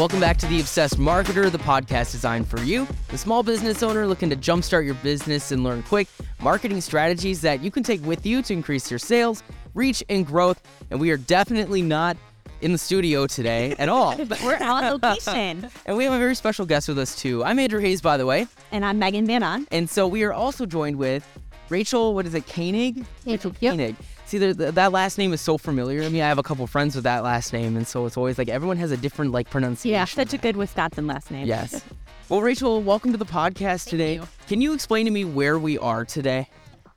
Welcome back to The Obsessed Marketer, the podcast designed for you, the small business owner looking to jumpstart your business and learn quick marketing strategies that you can take with you to increase your sales, reach, and growth. And we are definitely not in the studio today at all. but We're on location. and we have a very special guest with us too. I'm Andrew Hayes, by the way. And I'm Megan Van On. And so we are also joined with Rachael, what is it, Koenig? Rachael Yep. Koenig. See, the, that last name is so familiar to me. I have a couple friends with that last name, and so it's always like everyone has a different like pronunciation. Yeah, such a good Wisconsin last name. Yes. Well, Rachael, welcome to the podcast today. you. Can you explain to me where we are today?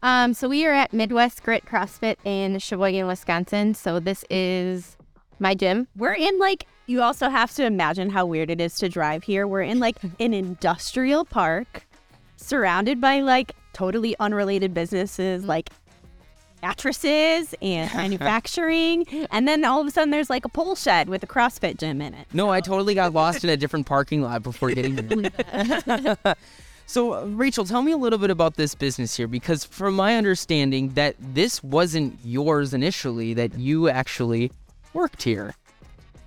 Um, so we are at Midwest Grit CrossFit in Sheboygan, Wisconsin. So this is my gym. We're in like, you also have to imagine how weird it is to drive here. We're in like an industrial park surrounded by like totally unrelated businesses like mattresses and manufacturing. and then all of a sudden there's like a pole shed with a CrossFit gym in it. No, I totally got lost in a different parking lot before getting here. so, Rachael, tell me a little bit about this business here, because from my understanding, that this wasn't yours initially; that you actually worked here.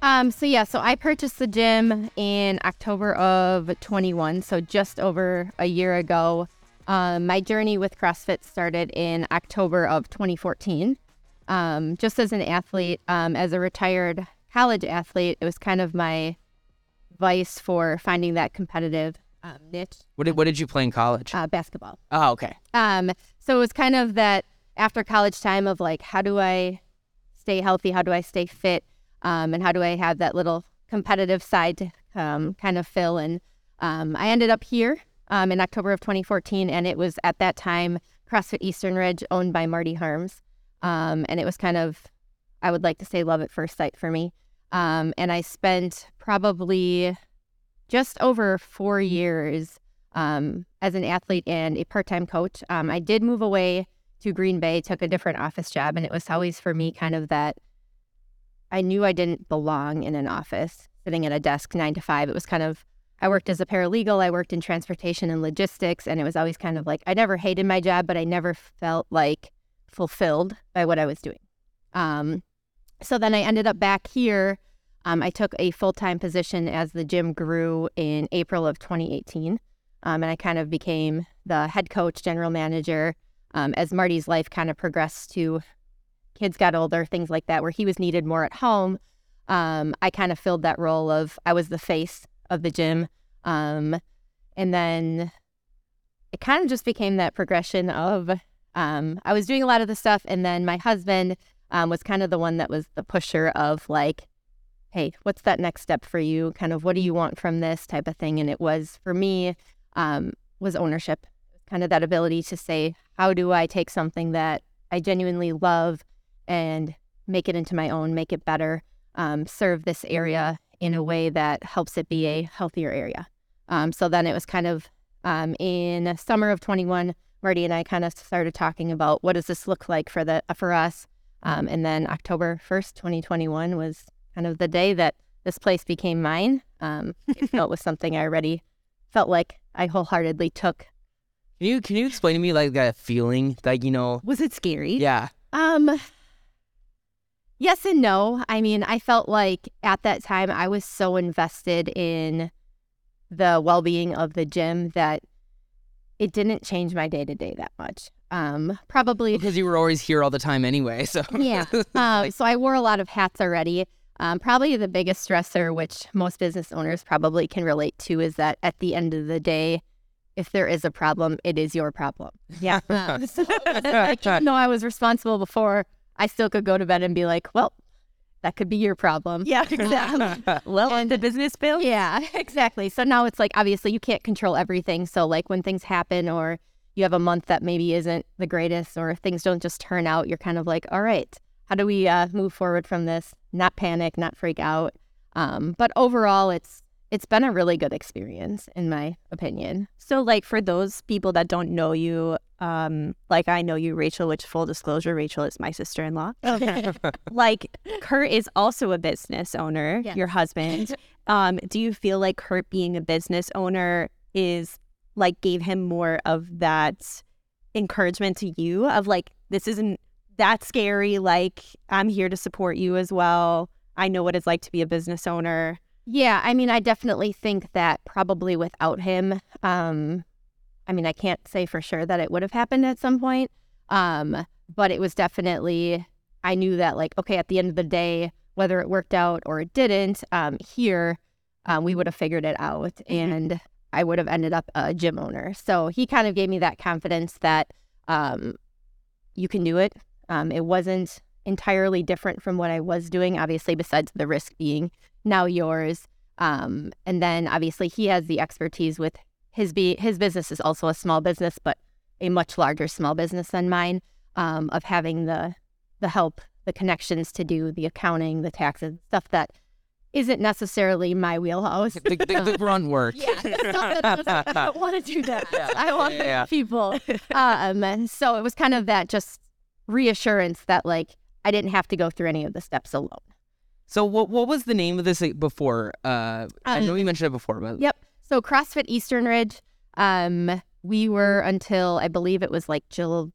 Um, so yeah, so I purchased the gym in October of 21, so just over a year ago. Um, my journey with CrossFit started in October of 2014. Um, just as an athlete, um, as a retired college athlete, it was kind of my vice for finding that competitive um, niche, What did What did you play in college? uh, basketball. oh, okay. Um, so it was kind of that after college time of like, how do I stay healthy? How do I stay fit? Um, and how do I have that little competitive side to um, kind of fill? And um, I ended up here um, in October of 2014, and it was at that time CrossFit Eastern Ridge, owned by Marty Harms. Um, and it was kind of, I would like to say, love at first sight for me. Um, and I spent probably just over four years um, as an athlete and a part-time coach. Um, I did move away to Green Bay, took a different office job, and it was always for me kind of that I knew I didn't belong in an office sitting at a desk nine to five. It was kind of I worked as a paralegal, I worked in transportation and logistics, and it was always kind of like I never hated my job, but I never felt like fulfilled by what I was doing. Um, so then I ended up back here. Um, I took a full time position as the gym grew in April of 2018. Um, and I kind of became the head coach, general manager, um, as Marty's life kind of progressed to kids got older, things like that, where he was needed more at home. Um, I kind of filled that role of I was the face of the gym. Um, and then it kind of just became that progression of um, I was doing a lot of the stuff. And then my husband um, was kind of the one that was the pusher of like, hey, what's that next step for you? Kind of what do you want from this type of thing? And it was for me, um, was ownership, kind of that ability to say, how do I take something that I genuinely love and make it into my own, make it better, um, serve this area in a way that helps it be a healthier area. Um, so then it was kind of um, in summer of 21, Marty and I kind of started talking about what does this look like for the for us. Um, and then October 1st, 2021 was kind of the day that this place became mine. Um, it felt was something I already felt like I wholeheartedly took. Can you Can you explain to me like that feeling, like you know? Was it scary? Yeah. Um, yes and no. I mean, I felt like at that time I was so invested in the well being of the gym that it didn't change my day to day that much. Um, probably Because you were always here all the time anyway. So yeah. Um, so I wore a lot of hats already. Um, probably the biggest stressor, which most business owners probably can relate to, is that at the end of the day, if there is a problem, it is your problem. Yeah. So, like, even though I was responsible before, I still could go to bed and be like, well, that could be your problem. yeah, exactly. well, and the business bill? Yeah, exactly. So now it's like obviously you can't control everything. So like when things happen or you have a month that maybe isn't the greatest or things don't just turn out, you're kind of like, all right, how do we uh, move forward from this? Not panic, not freak out. Um, but overall, it's it's been a really good experience in my opinion. So, like, for those people that don't know you, um, like I know you, Rachael, which full disclosure, Rachael is my sister in law. Okay. like, Kurt is also a business owner, your husband. Um, do you feel like Kurt being a business owner is like gave him more of that encouragement to you of like, this isn't that scary. Like, I'm here to support you as well. I know what it's like to be a business owner. Yeah, I mean, I definitely think that probably without him, um, I mean, I can't say for sure that it would have happened at some point, um, but it was definitely, I knew that, like, okay, at the end of the day, whether it worked out or it didn't, um, here, um, we would have figured it out and I would have ended up a gym owner. So he kind of gave me that confidence that um, you can do it. Um, it wasn't entirely different from what I was doing, obviously, besides the risk being now yours. Um, and then obviously he has the expertise with his be his business is also a small business, but a much larger small business than mine. Um, of having the the help, the connections to do the accounting, the taxes, stuff that isn't necessarily my wheelhouse. The, the, the grunt work. Yeah, I don't want to do that. Yeah, I want yeah, yeah. people. Um, and so it was kind of that just reassurance that like I didn't have to go through any of the steps alone. So what what was the name of this before? Uh, I Um, know you mentioned it before, but Yep. So CrossFit Eastern Ridge, um, we were until I believe it was like Jul-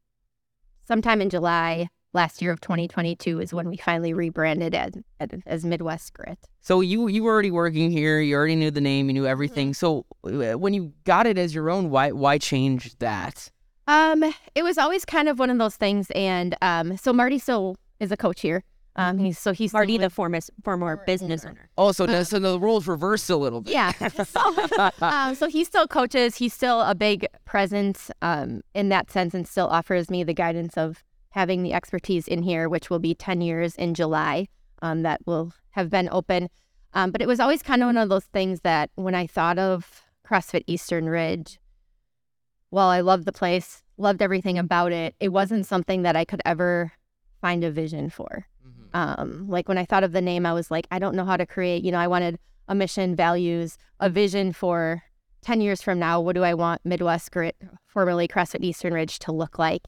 sometime in July last year of 2022 is when we finally rebranded as as, Midwest Grit. so you you were already working here. You already knew the name. You knew everything. So uh, when you got it as your own, why why change that? Um, it was always kind of one of those things, and um, so Marty still is a coach here. Um, he's so he's still Marty, the former former business owner. Oh, so, the- so the roles reversed a little bit. Yeah. So, um, so he still coaches. He's still a big presence um, in that sense and still offers me the guidance of having the expertise in here, which will be 10 years in July um, that will have been open. Um, but it was always kind of one of those things that when I thought of CrossFit Eastern Ridge, while I loved the place, loved everything about it, it wasn't something that I could ever find a vision for. Um, like when I thought of the name, I was like, I don't know how to create, you know, I wanted a mission, values, a vision for 10 years from now. What do I want Midwest Grit, formerly CrossFit Eastern Ridge, to look like?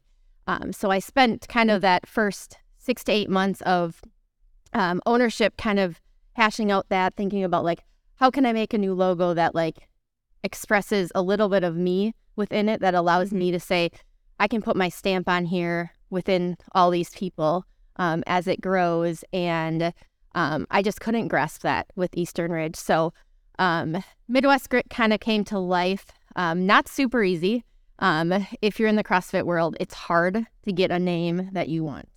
Um, so I spent kind of that first six to eight months of um, ownership kind of hashing out that, thinking about like, how can I make a new logo that like expresses a little bit of me within it that allows me to say, I can put my stamp on here within all these people um, as it grows. And um, I just couldn't grasp that with Eastern Ridge. So um, Midwest Grit kind of came to life. Um, not super easy. Um, if you're in the CrossFit world, it's hard to get a name that you want.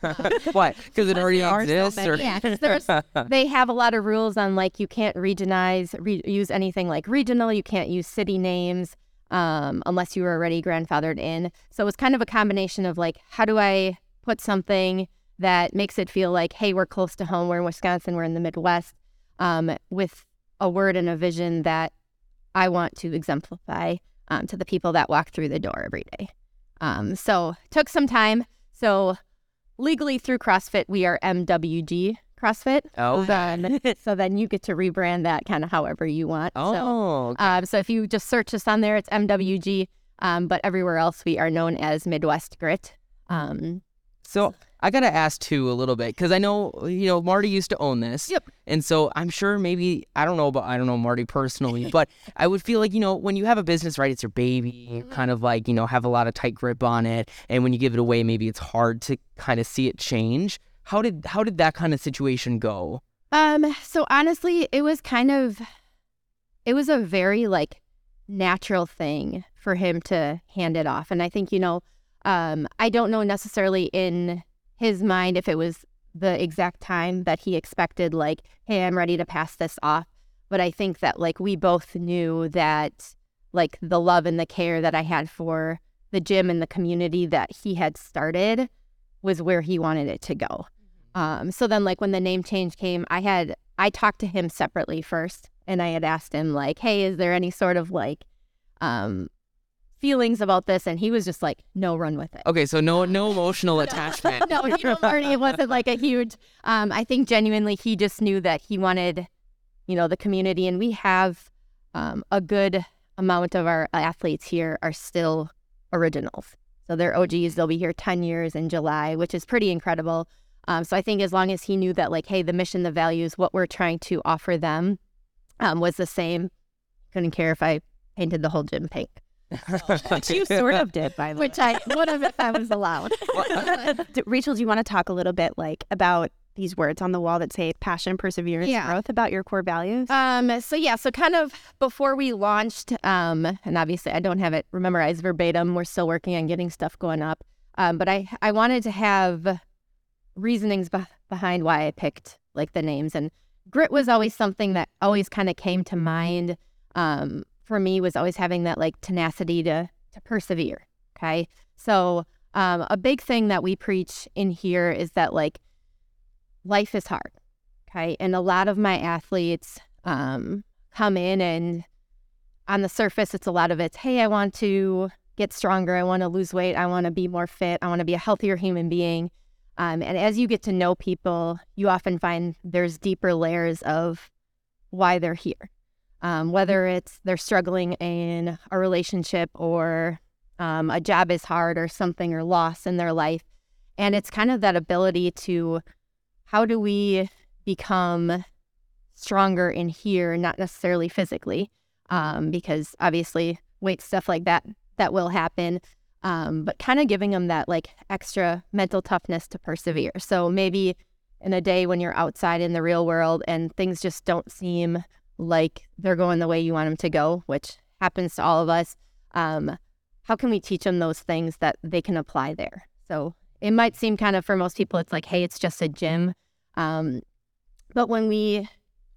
Why? Because it already there are so exists, or many. Yeah, 'cause there's they have a lot of rules on like you can't regionize, re- use anything like regional. You can't use city names um, unless you were already grandfathered in. So it was kind of a combination of like, how do I put something that makes it feel like, hey, we're close to home. We're in Wisconsin. We're in the Midwest. Um, with a word and a vision that I want to exemplify um, to the people that walk through the door every day. Um, so took some time. So legally through CrossFit, we are MWG CrossFit. oh, Then, so then you get to rebrand that kind of however you want. So, oh, okay. um, so if you just search us on there, it's MWG. Um, but everywhere else, we are known as Midwest Grit. Um, So I gotta ask too a little bit because I know you know Marty used to own this. Yep. And so I'm sure maybe I don't know about I don't know Marty personally, but I would feel like you know when you have a business, right? It's your baby. You kind of like you know have a lot of tight grip on it, and when you give it away, maybe it's hard to kind of see it change. How did how did that kind of situation go? Um, so honestly, it was kind of it was a very like natural thing for him to hand it off. And I think, you know, um, I don't know necessarily in his mind if it was the exact time that he expected, like, hey, I'm ready to pass this off. But I think that like we both knew that like the love and the care that I had for the gym and the community that he had started was where he wanted it to go. Um, so then like when the name change came, I had I talked to him separately first and I had asked him like, "Hey, is there any sort of like um feelings about this?" And he was just like, "No, run with it." Okay, so no no emotional attachment. no, he learn. It wasn't like a huge. Um, I think genuinely he just knew that he wanted, you know, the community, and we have um, a good amount of our athletes here are still originals. So they're OGs. They'll be here ten years in July, which is pretty incredible. Um, so I think as long as he knew that, like, hey, the mission, the values, what we're trying to offer them, um, was the same. Couldn't care if I painted the whole gym pink, Which you sort of did, by the way. which I would have if I was allowed. Rachael, do you want to talk a little bit like about these words on the wall that say passion, perseverance, Yeah. growth about your core values? Um, so yeah, so kind of before we launched, um, and obviously I don't have it memorized verbatim. We're still working on getting stuff going up. Um, but I I wanted to have reasonings beh behind why I picked like the names, and grit was always something that always kind of came to mind. Um, for me was always having that like tenacity to to persevere. Okay, so um, a big thing that we preach in here is that like life is hard. Okay. And a lot of my athletes um, come in and on the surface, it's a lot of it's, hey, I want to get stronger. I want to lose weight. I want to be more fit. I want to be a healthier human being. Um, and as you get to know people, you often find there's deeper layers of why they're here. Um, whether it's they're struggling in a relationship or um, a job is hard or something or loss in their life. And it's kind of that ability to how do we become stronger in here, not necessarily physically, um, because obviously weight stuff like that that will happen. Um, but kind of giving them that like extra mental toughness to persevere. So maybe in a day when you're outside in the real world and things just don't seem like they're going the way you want them to go, which happens to all of us. Um, how can we teach them those things that they can apply there? So it might seem kind of for most people, it's like, hey, it's just a gym. Um, but when we,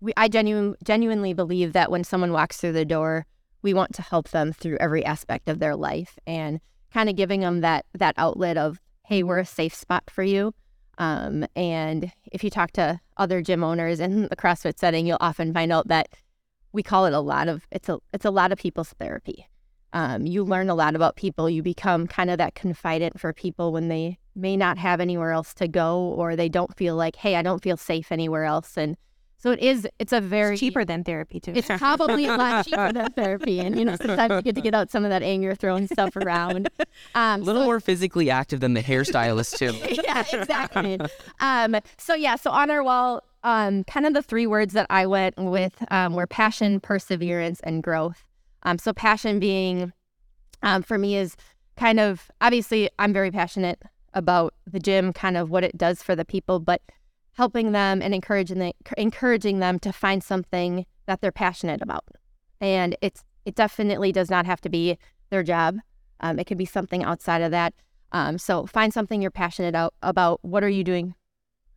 we I genuine, genuinely believe that when someone walks through the door, we want to help them through every aspect of their life and kind of giving them that that outlet of, hey, we're a safe spot for you. Um, and if you talk to other gym owners in the CrossFit setting, you'll often find out that we call it a lot of it's a it's a lot of people's therapy. Um, you learn a lot about people. You become kind of that confidant for people when they may not have anywhere else to go or they don't feel like, hey, I don't feel safe anywhere else. And so it is. It's a very It's cheaper than therapy too. It's probably a lot cheaper than therapy, and you know sometimes you get to get out some of that anger, throwing stuff around. Um, A little more physically active than the hairstylist too. yeah, exactly. um, so yeah, so on our wall, um, kind of the three words that I went with um, were passion, perseverance, and growth. Um, so passion being, um, for me is kind of obviously I'm very passionate about the gym, kind of what it does for the people, but helping them and encouraging the, encouraging them to find something that they're passionate about. And it's it definitely does not have to be their job. Um, it could be something outside of that. Um, so find something you're passionate out, about. What are you doing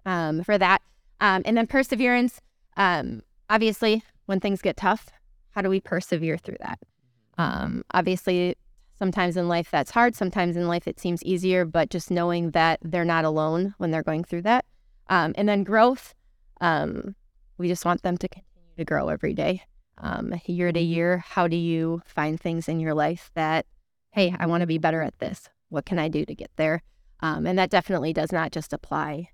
um, for that? Um, and then perseverance. Um, obviously, when things get tough, how do we persevere through that? Um, obviously, sometimes in life that's hard. Sometimes in life it seems easier, but just knowing that they're not alone when they're going through that. Um, and then growth. Um, we just want them to continue to grow every day, um, year to year. How do you find things in your life that, hey, I want to be better at this? What can I do to get there? Um, and that definitely does not just apply.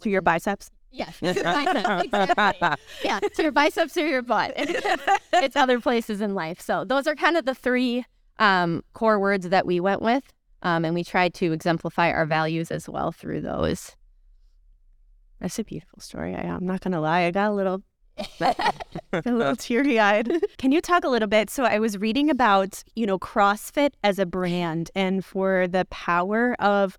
to your biceps. Yes, to your biceps, exactly. Yeah, to your biceps or your butt. it's other places in life. So those are kind of the three um, core words that we went with, um, and we tried to exemplify our values as well through those. That's a beautiful story. I, I'm not gonna lie. I got a little, a little teary eyed. Can you talk a little bit? So I was reading about you know CrossFit as a brand and for the power of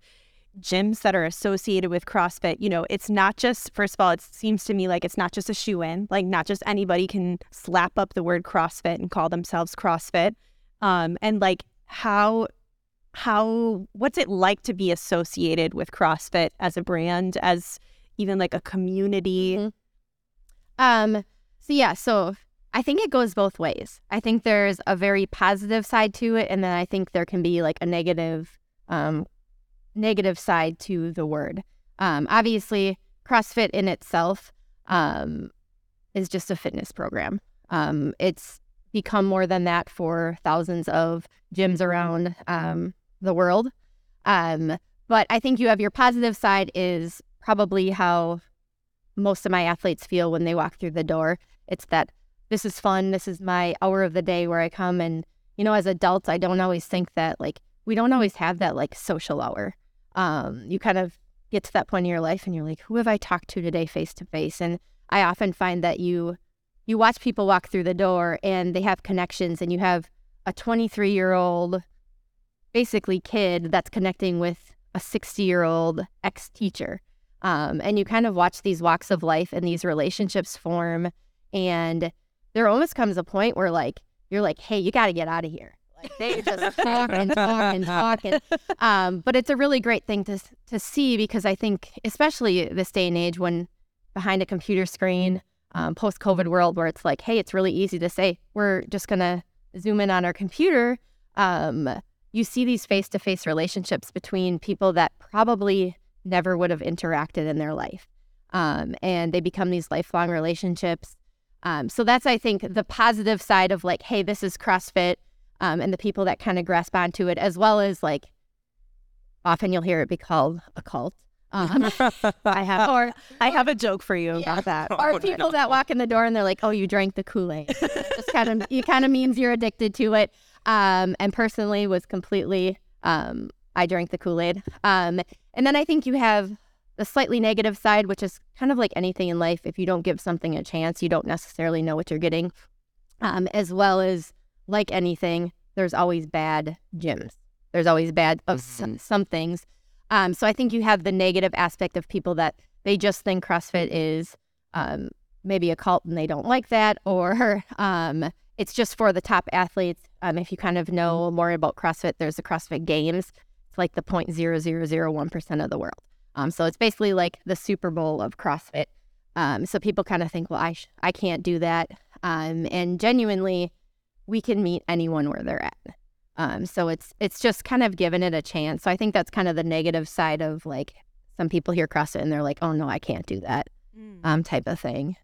gyms that are associated with CrossFit. You know, it's not just first of all, it seems to me like it's not just a shoe in. Like not just anybody can slap up the word CrossFit and call themselves CrossFit. Um, and like how how what's it like to be associated with CrossFit as a brand as even like a community Mhm. Um, so yeah, so I think it goes both ways. I think there's a very positive side to it, and then I think there can be like a negative, um, negative side to the word. Um, obviously, CrossFit in itself, um, is just a fitness program. Um, it's become more than that for thousands of gyms around um, the world. Um, but I think you have your positive side is probably how most of my athletes feel when they walk through the door. It's that this is fun. This is my hour of the day where I come. And, you know, as adults, I don't always think that, like, we don't always have that, like, social hour. Um, you kind of get to that point in your life and you're like, who have I talked to today face to face? And I often find that you, you watch people walk through the door and they have connections and you have a 23 year old, basically kid that's connecting with a 60 year old ex teacher. Um, and you kind of watch these walks of life and these relationships form. And there almost comes a point where like you're like, hey, you got to get out of here. Like they just talk and talk and talk. And, um, but it's a really great thing to to see because I think, especially this day and age, when behind a computer screen, um, post COVID world, where it's like, hey, it's really easy to say we're just gonna zoom in on our computer. Um, you see these face to face relationships between people that probably never would have interacted in their life. Um, and they become these lifelong relationships. Um, so that's, I think, the positive side of like, hey, this is CrossFit, um, and the people that kind of grasp onto it, as well as like, often you'll hear it be called a cult. Um, I have, or I have a joke for you about that. or people that walk in the door and they're like, "Oh, you drank the Kool Aid." Just kind of, you kind of means you're addicted to it. Um, and personally, was completely, um, I drank the Kool Aid. Um, and then I think you have the slightly negative side, which is kind of like anything in life. If you don't give something a chance, you don't necessarily know what you're getting. Um, as well as like anything, there's always bad gyms. There's always bad of Mhm. s- some things. Um, so I think you have the negative aspect of people that they just think CrossFit is um, maybe a cult and they don't like that, or um, it's just for the top athletes. Um, if you kind of know more about CrossFit, there's the CrossFit Games. Like the 0.0001% of the world. Um, so it's basically like the Super Bowl of CrossFit. Um, so people kind of think, well, I sh- I can't do that. Um, and genuinely, we can meet anyone where they're at. Um, so it's it's just kind of giving it a chance. So I think that's kind of the negative side of like some people hear CrossFit and they're like, oh no, I can't do that um, type of thing.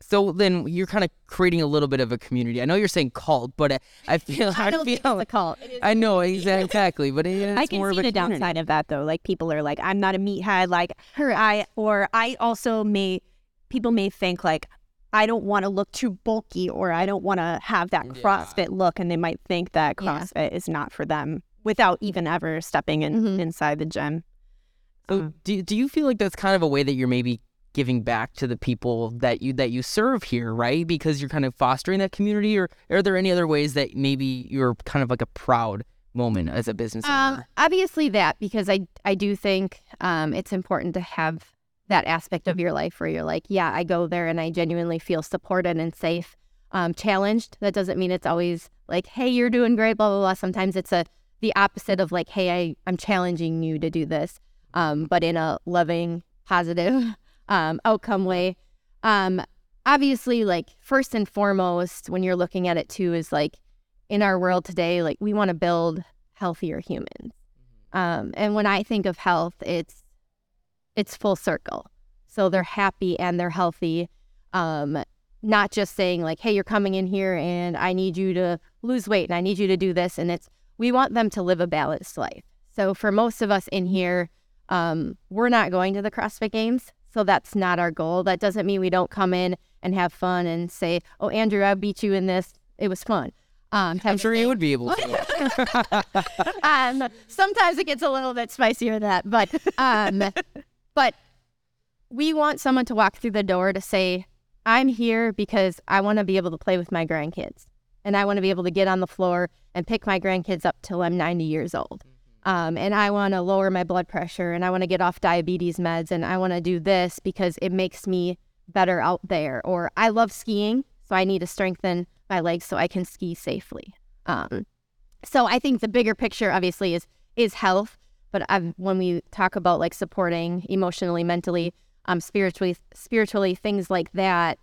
So then you're kind of creating a little bit of a community. I know you're saying cult, but I- I feel I, don't think feel it's a cult. I know exa- exactly, but it, it's I can more see of a the community. downside of that though. Like people are like, I'm not a meathead. Like her, I or I also may people may think like I don't want to look too bulky or I don't want to have that Yeah. CrossFit look, and they might think that Yeah. CrossFit is not for them without even ever stepping in Mhm. inside the gym. So Um, do do you feel like that's kind of a way that you're maybe giving back to the people that you that you serve here, right? Because you're kind of fostering that community, or are there any other ways that maybe you're kind of like a proud moment as a business Um, owner? obviously that because I I do think um, it's important to have that aspect of your life where you're like, yeah, I go there and I genuinely feel supported and safe. Um, challenged. That doesn't mean it's always like, hey, you're doing great, blah blah blah. Sometimes it's a the opposite of like, hey, I I'm challenging you to do this, um, but in a loving, positive um, outcome way. Um, obviously, like first and foremost, when you're looking at it too, is like in our world today, like we want to build healthier humans. Um, and when I think of health, it's it's full circle. So they're happy and they're healthy. Um, not just saying like, "Hey, you're coming in here and I need you to lose weight and I need you to do this." And it's we want them to live a balanced life. So for most of us in here, um, we're not going to the CrossFit Games, so that's not our goal. That doesn't mean we don't come in and have fun and say, "Oh, Andrew, I beat you in this. It was fun." Um, I'm sure you would be able to. um, sometimes it gets a little bit spicier than that, but um, but we want someone to walk through the door to say, "I'm here because I want to be able to play with my grandkids, and I want to be able to get on the floor and pick my grandkids up till I'm 90 years old." Um, and I want to lower my blood pressure, and I want to get off diabetes meds, and I want to do this because it makes me better out there. Or I love skiing, so I need to strengthen my legs so I can ski safely. Um, so I think the bigger picture, obviously, is is health. But I've, when we talk about like supporting emotionally, mentally, um, spiritually, spiritually, things like that,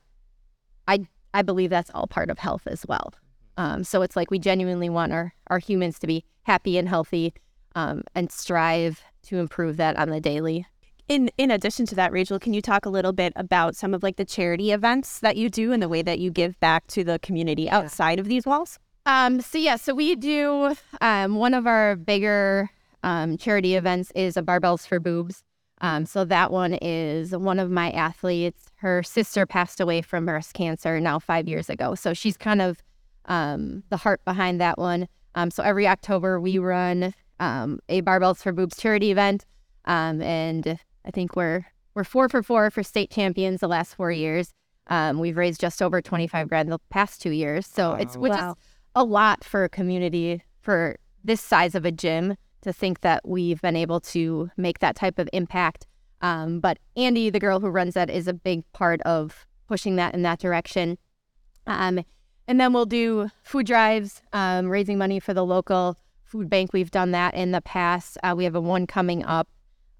I I believe that's all part of health as well. Um, so it's like we genuinely want our our humans to be happy and healthy, um, and strive to improve that on the daily. In in addition to that, Rachael, can you talk a little bit about some of like the charity events that you do and the way that you give back to the community outside of these walls? Um, so yeah, so we do um, one of our bigger um, charity events is a barbells for boobs. Um, so that one is one of my athletes. Her sister passed away from breast cancer now five years ago. So she's kind of um, the heart behind that one. Um, so every October we run um, a barbells for boobs charity event, um, and I think we're we're four for four for state champions the last four years. Um, we've raised just over twenty five grand the past two years. So it's which Wow. is a lot for a community for this size of a gym to think that we've been able to make that type of impact Um, but Andy, the girl who runs that, is a big part of pushing that in that direction. Um, and then we'll do food drives, um, raising money for the local food bank. We've done that in the past. Uh, we have a one coming up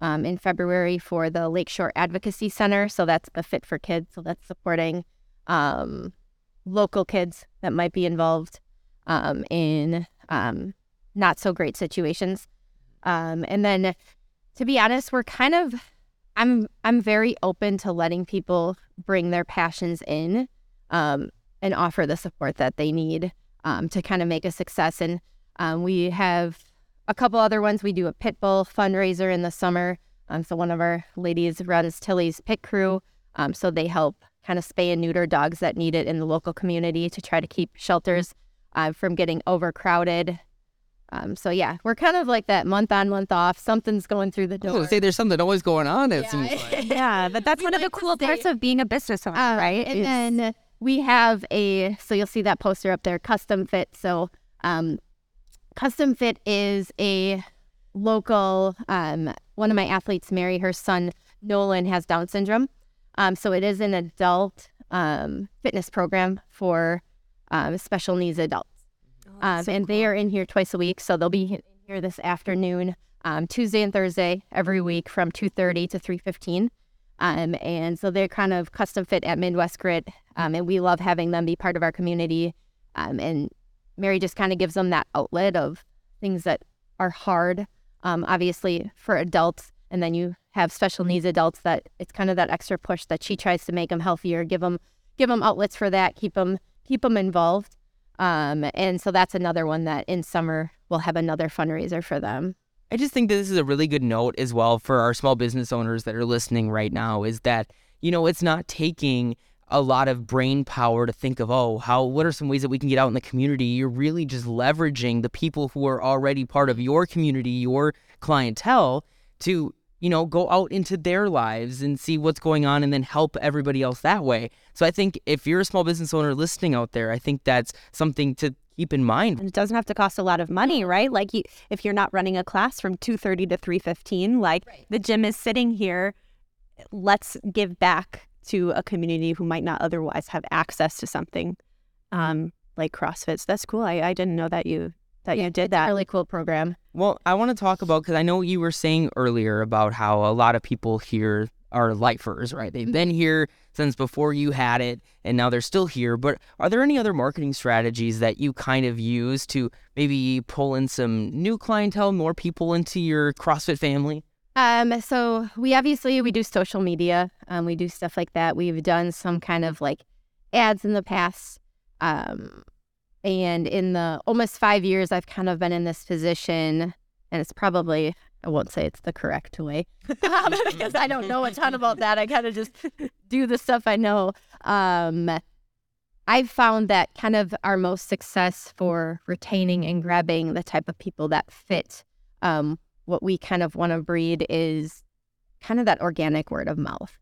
um, in February for the Lakeshore Advocacy Center. So that's a Fit for Kids. So that's supporting um, local kids that might be involved um, in um, not so great situations. Um, and then, to be honest, we're kind of I'm I'm very open to letting people bring their passions in um, and offer the support that they need to kind of make a success. And um, we have a couple other ones. We do a pit bull fundraiser in the summer. Um, so one of our ladies runs Tilly's Pit Crew. Um, so they help kind of spay and neuter dogs that need it in the local community to try to keep shelters uh, from getting overcrowded um, so yeah, we're kind of like that month on, month off. Something's going through the I was door. gonna say there's something always going on. It seems like. Yeah, but that's We one of the cool stay- parts of being a business owner, Uh, right? And Is- then we have a so you'll see that poster up there, custom fit. So um, custom fit is a local um, one of my athletes, Mary, her son Nolan has Down syndrome. Um, so it is an adult um, fitness program for um, special needs adults. Um, and they are in here twice a week, so they'll be here this afternoon, um, Tuesday and Thursday every week from 2:30 to 3:15. Um, and so they're kind of custom fit at Midwest Grit, um, and we love having them be part of our community. Um, and Mary just kind of gives them that outlet of things that are hard, um, obviously for adults, and then you have special needs adults that it's kind of that extra push that she tries to make them healthier, give them give them outlets for that, keep them keep them involved. Um, and so that's another one that in summer we'll have another fundraiser for them. I just think that this is a really good note as well for our small business owners that are listening right now is that, you know, it's not taking a lot of brain power to think of, oh, how what are some ways that we can get out in the community? You're really just leveraging the people who are already part of your community, your clientele to, you know, go out into their lives and see what's going on and then help everybody else that way. So I think if you're a small business owner listening out there, I think that's something to keep in mind. and it doesn't have to cost a lot of money, right? Like you, if you're not running a class from 2:30 to 3:15, like the gym is sitting here, let's give back to a community who might not otherwise have access to something um, like CrossFit. So that's cool. I, I didn't know that you that you did that. really cool program. Well, I want to talk about because I know you were saying earlier about how a lot of people here are lifers, right? They've been here since before you had it, and now they're still here. But are there any other marketing strategies that you kind of use to maybe pull in some new clientele, more people into your CrossFit family? Um, so we obviously we do social media. Um, we do stuff like that. We've done some kind of like ads in the past. Um, and in the almost five years I've kind of been in this position, and it's probably I won't say it's the correct way um, because I don't know a ton about that. I kind of just do the stuff I know. Um, I've found that kind of our most success for retaining and grabbing the type of people that fit um, what we kind of want to breed is kind of that organic word of mouth.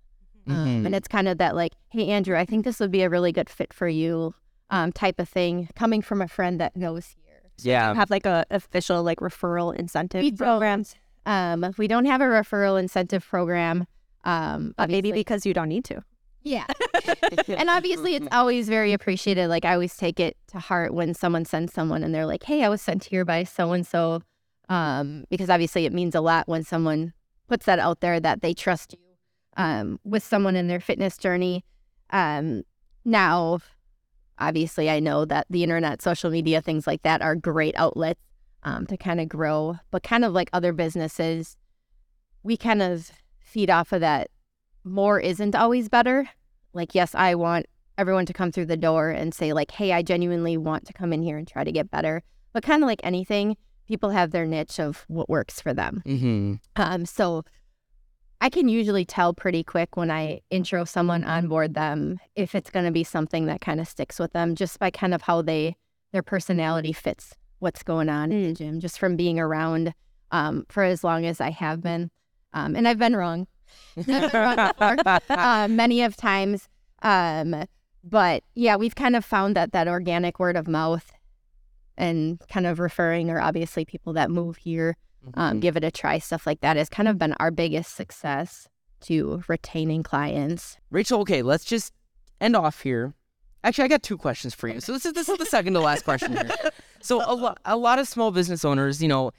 Mhm. Um, and it's kind of that like, hey, Andrew, I think this would be a really good fit for you um, type of thing coming from a friend that knows here. Yeah. have like a official like referral incentive We program. Um, we don't have a referral incentive program. Um, but maybe because you don't need to. yeah. and obviously, it's always very appreciated. Like, I always take it to heart when someone sends someone and they're like, hey, I was sent here by so and so. Um, because obviously, it means a lot when someone puts that out there that they trust you um, with someone in their fitness journey. Um, now, obviously, I know that the internet, social media, things like that are great outlets um, to kind of grow, but kind of like other businesses, we kind of feed off of that more isn't always better. Like, yes, I want everyone to come through the door and say, like, hey, I genuinely want to come in here and try to get better. But kind of like anything, people have their niche of what works for them. hmm Um, so I can usually tell pretty quick when I intro someone onboard them if it's going to be something that kind of sticks with them just by kind of how they their personality fits what's going on in the gym just from being around um, for as long as I have been. Um, and I've been wrong. I've been wrong before, uh, many of times. Um, but yeah, we've kind of found that that organic word of mouth and kind of referring, or obviously people that move here um, give it a try, stuff like that has kind of been our biggest success. to retaining clients. Rachael, okay, let's just end off here. Actually, I got two questions for you. So this is this is the second to last question here. So a lot a lot of small business owners, you know,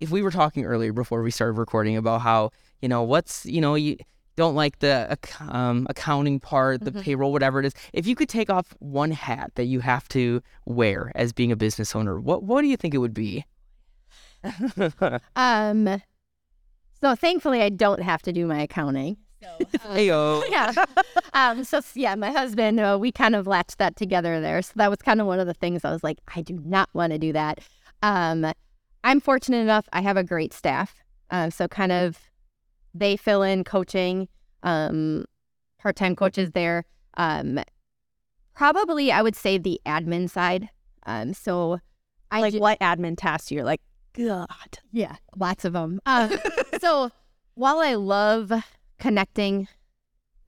if we were talking earlier before we started recording about how you know what's you know you don't like the um, accounting part, the Mhm. payroll, whatever it is. If you could take off one hat that you have to wear as being a business owner, what what do you think it would be? Um, so thankfully, I don't have to do my accounting. Heyo. yeah. Um, so yeah, my husband, uh, we kind of latched that together there. So that was kind of one of the things I was like, I do not want to do that. Um, I'm fortunate enough; I have a great staff. Um, so kind of they fill in coaching, um, part-time coaches there. Um, probably I would say the admin side. Um, so I like ju- what admin tasks you're like, God. yeah, lots of them. Um, so while I love connecting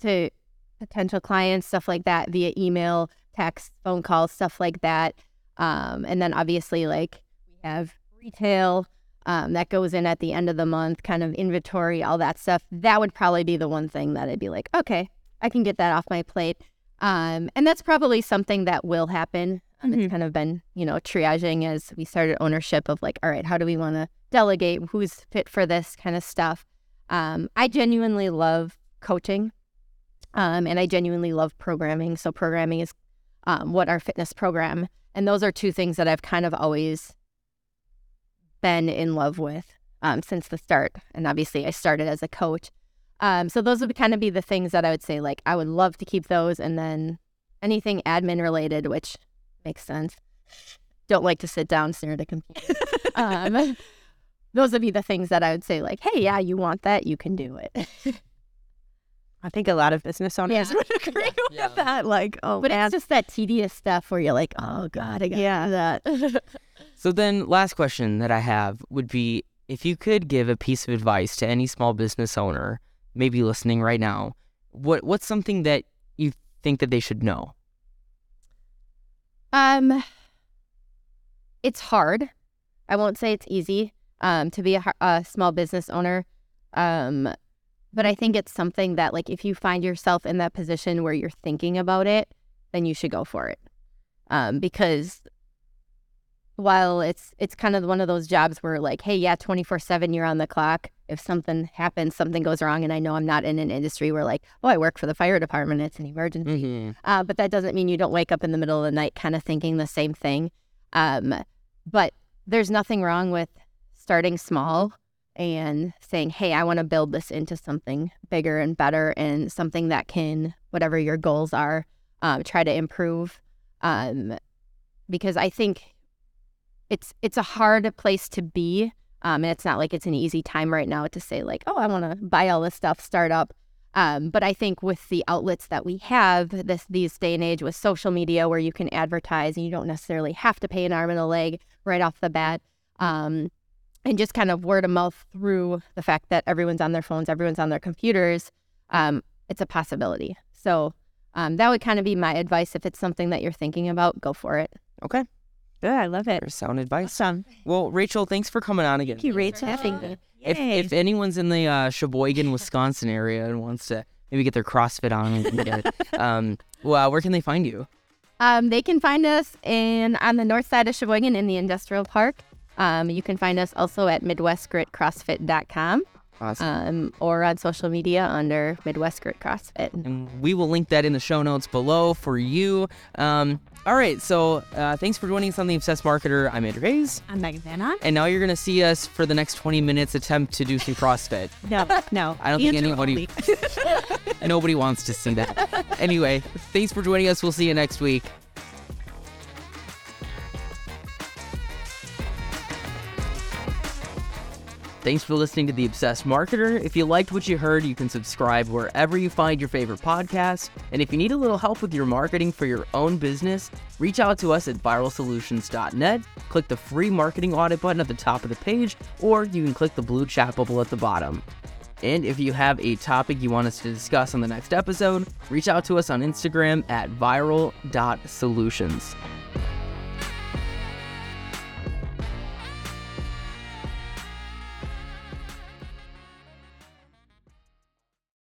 to potential clients, stuff like that via email, text, phone calls, stuff like that, um, and then obviously like we have retail um, that goes in at the end of the month, kind of inventory, all that stuff. That would probably be the one thing that I'd be like, okay, I can get that off my plate. Um, and that's probably something that will happen. Um, Mhm. It's kind of been, you know, triaging as we started ownership of like, all right, how do we want to delegate? Who's fit for this kind of stuff? Um, I genuinely love coaching, um, and I genuinely love programming. So programming is um, what our fitness program, and those are two things that I've kind of always been in love with um, since the start. And obviously, I started as a coach. Um, so those would kind of be the things that I would say, like, I would love to keep those. And then anything admin related, which makes sense. Don't like to sit down, stare at a computer. um, those would be the things that I would say, like, hey, yeah, you want that, you can do it. I think a lot of business owners Yeah. would agree with Yeah. that. Like, oh, but man. it's just that tedious stuff where you're like, oh, God, I got Yeah. that. So then, last question that I have would be if you could give a piece of advice to any small business owner, maybe listening right now, what what's something that you think that they should know? Um, it's hard. I won't say it's easy um, to be a, a small business owner. Um, but I think it's something that, like, if you find yourself in that position where you're thinking about it, then you should go for it. Um, because while it's it's kind of one of those jobs where, like, hey, yeah, twenty four seven, you're on the clock. If something happens, something goes wrong, and I know I'm not in an industry where, like, oh, I work for the fire department, it's an emergency. Mm-hmm. Uh, but that doesn't mean you don't wake up in the middle of the night kind of thinking the same thing. Um, but there's nothing wrong with starting small and saying, hey, I want to build this into something bigger and better and something that can, whatever your goals are, um, try to improve. Um, because I think it's it's a hard place to be. Um, and it's not like it's an easy time right now to say like, oh, I want to buy all this stuff, start up. Um, but I think with the outlets that we have this these day and age with social media where you can advertise and you don't necessarily have to pay an arm and a leg right off the bat. Um, and just kind of word of mouth through the fact that everyone's on their phones, everyone's on their computers, um, it's a possibility. So um, that would kind of be my advice. If it's something that you're thinking about, go for it. Okay, Good. I love it. there's sound advice. Awesome. Well, Rachael, thanks for coming on again. Thank you, Rachael. having me. If if anyone's in the uh, Sheboygan, Wisconsin area and wants to maybe get their CrossFit on, and get, um, well, where can they find you? Um, they can find us in on the north side of Sheboygan in the industrial park. Um, you can find us also at midwestgritcrossfit.com Awesome. um, or on social media under Midwest Grit CrossFit. and we will link that in the show notes below for you. Um, all right, so uh, thanks for joining us on the Obsessed Marketer. I'm Andrew Hayes, I'm Megan Van On. and now you're gonna see us for the next 20 minutes attempt to do some CrossFit. No, no. I don't think Andrew anybody- Nobody wants to see that. Anyway, thanks for joining us. We'll see you next week. Thanks for listening to The Obsessed Marketer. If you liked what you heard, you can subscribe wherever you find your favorite podcasts. And if you need a little help with your marketing for your own business, reach out to us at viralsolutions.net. Click the free marketing audit button at the top of the page, or you can click the blue chat bubble at the bottom. And if you have a topic you want us to discuss on the next episode, reach out to us on Instagram at viral.solutions.